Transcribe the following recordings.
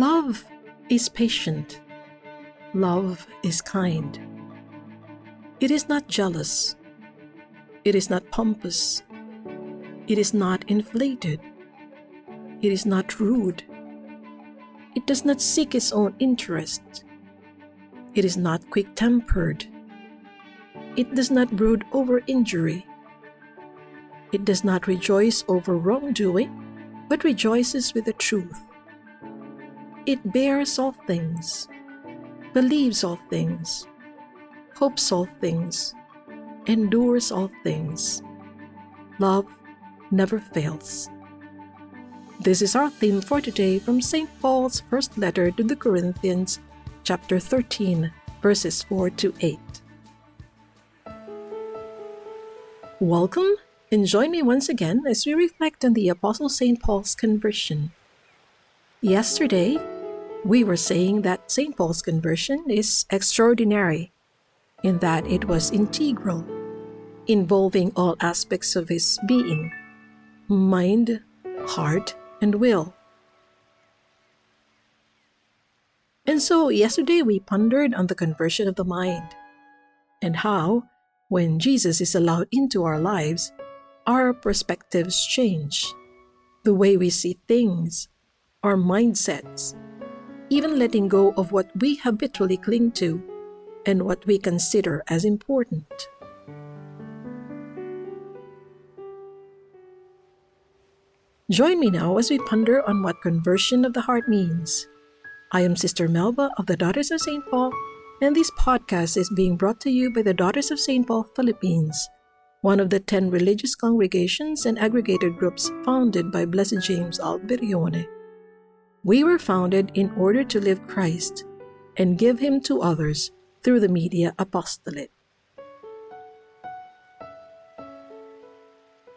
Love is patient. Love is kind. It is not jealous. It is not pompous. It is not inflated. It is not rude. It does not seek its own interest. It is not quick tempered. It does not brood over injury. It does not rejoice over wrongdoing, but rejoices with the truth. It bears all things, believes all things, hopes all things, endures all things. Love never fails. This is our theme for today from St. Paul's first letter to the Corinthians, chapter 13, verses 4 to 8. Welcome, and join me once again as we reflect on the Apostle St. Paul's conversion. Yesterday, we were saying that St. Paul's conversion is extraordinary in that it was integral, involving all aspects of his being mind, heart, and will. And so, yesterday we pondered on the conversion of the mind and how, when Jesus is allowed into our lives, our perspectives change. The way we see things, our mindsets, even letting go of what we habitually cling to and what we consider as important. Join me now as we ponder on what conversion of the heart means. I am Sister Melba of the Daughters of St. Paul, and this podcast is being brought to you by the Daughters of St. Paul Philippines, one of the 10 religious congregations and aggregated groups founded by Blessed James Alberione. We were founded in order to live Christ and give Him to others through the media apostolate.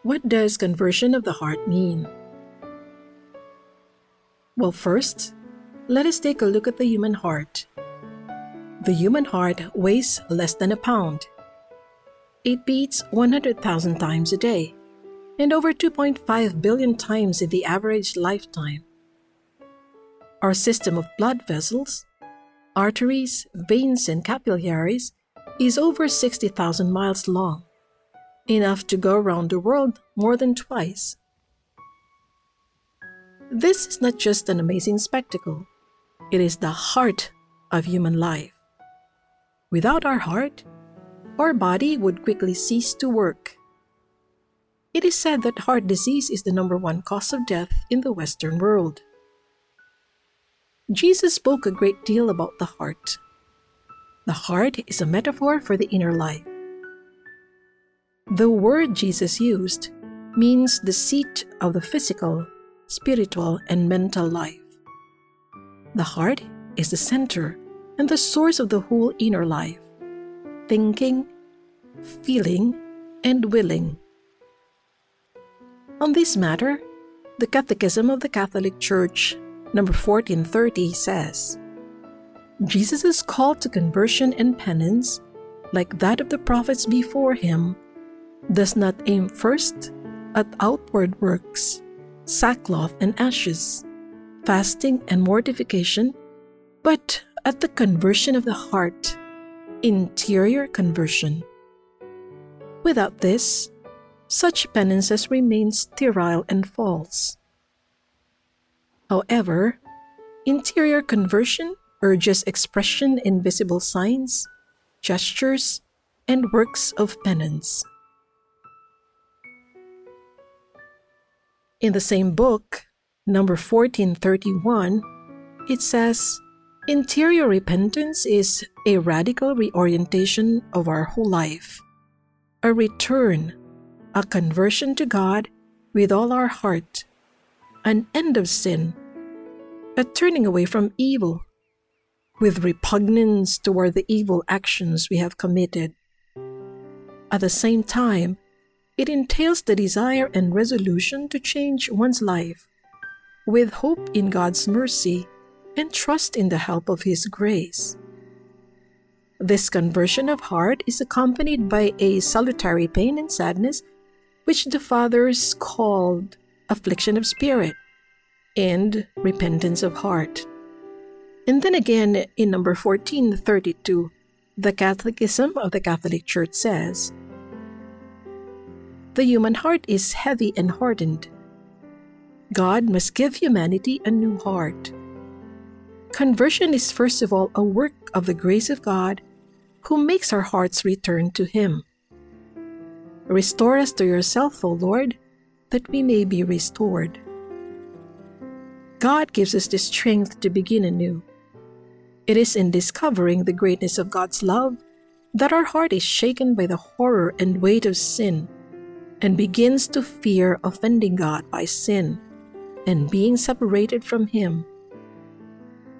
What does conversion of the heart mean? Well, first, let us take a look at the human heart. The human heart weighs less than a pound. It beats 100,000 times a day and over 2.5 billion times in the average lifetime. Our system of blood vessels, arteries, veins, and capillaries is over 60,000 miles long, enough to go around the world more than twice. This is not just an amazing spectacle, it is the heart of human life. Without our heart, our body would quickly cease to work. It is said that heart disease is the number one cause of death in the Western world. Jesus spoke a great deal about the heart. The heart is a metaphor for the inner life. The word Jesus used means the seat of the physical spiritual, and mental life. The heart is the center and the source of the whole inner life thinking, feeling, and willing. On this matter, the Catechism of the Catholic Church, number 1430, says Jesus' call to conversion and penance, like that of the prophets before him, does not aim first at outward works sackcloth and ashes, fasting and mortification, but at the conversion of the heart, interior conversion. Without this, such penances remain sterile and false. However, interior conversion urges expression in visible signs, gestures, and works of penance. In the same book, number 1431, it says, Interior repentance is a radical reorientation of our whole life, a return, a conversion to God with all our heart, an end of sin, a turning away from evil, with repugnance toward the evil actions we have committed. At the same time, it entails the desire and resolution to change one's life with hope in God's mercy and trust in the help of His grace. This conversion of heart is accompanied by a salutary pain and sadness, which the Fathers called affliction of spirit and repentance of heart. And then again in number 1432, the Catechism of the Catholic Church says The human heart is heavy and hardened. God must give humanity a new heart. Conversion is first of all a work of the grace of God who makes our hearts return to Him. Restore us to yourself, O Lord, that we may be restored. God gives us the strength to begin anew. It is in discovering the greatness of God's love that our heart is shaken by the horror and weight of sin and begins to fear offending God by sin and being separated from Him.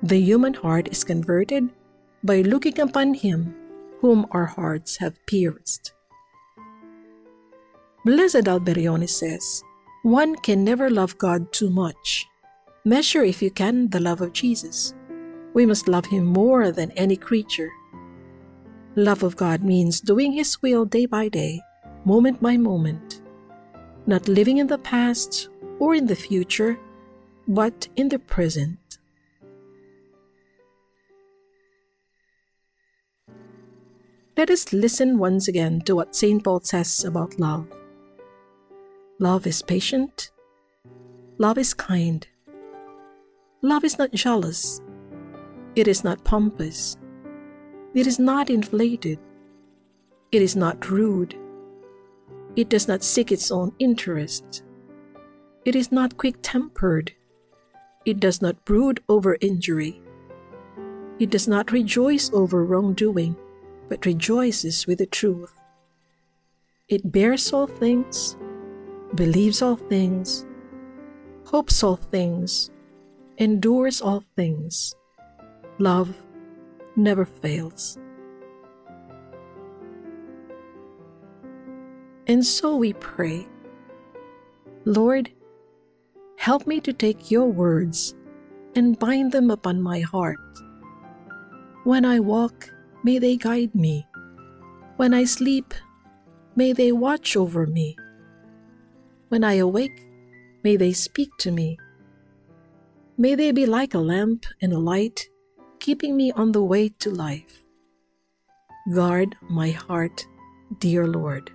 The human heart is converted by looking upon Him whom our hearts have pierced. Blessed Alberione says, One can never love God too much. Measure, if you can, the love of Jesus. We must love Him more than any creature. Love of God means doing His will day by day, moment by moment, not living in the past or in the future, but in the present. Let us listen once again to what St. Paul says about love. Love is patient. Love is kind. Love is not jealous. It is not pompous. It is not inflated. It is not rude. It does not seek its own interest. It is not quick tempered. It does not brood over injury. It does not rejoice over wrongdoing, but rejoices with the truth. It bears all things, believes all things, hopes all things, endures all things love never fails. And so we pray Lord, help me to take your words and bind them upon my heart. When I walk, may they guide me. When I sleep, may they watch over me. When I awake, may they speak to me. May they be like a lamp and a light keeping me on the way to life. Guard my heart, dear Lord.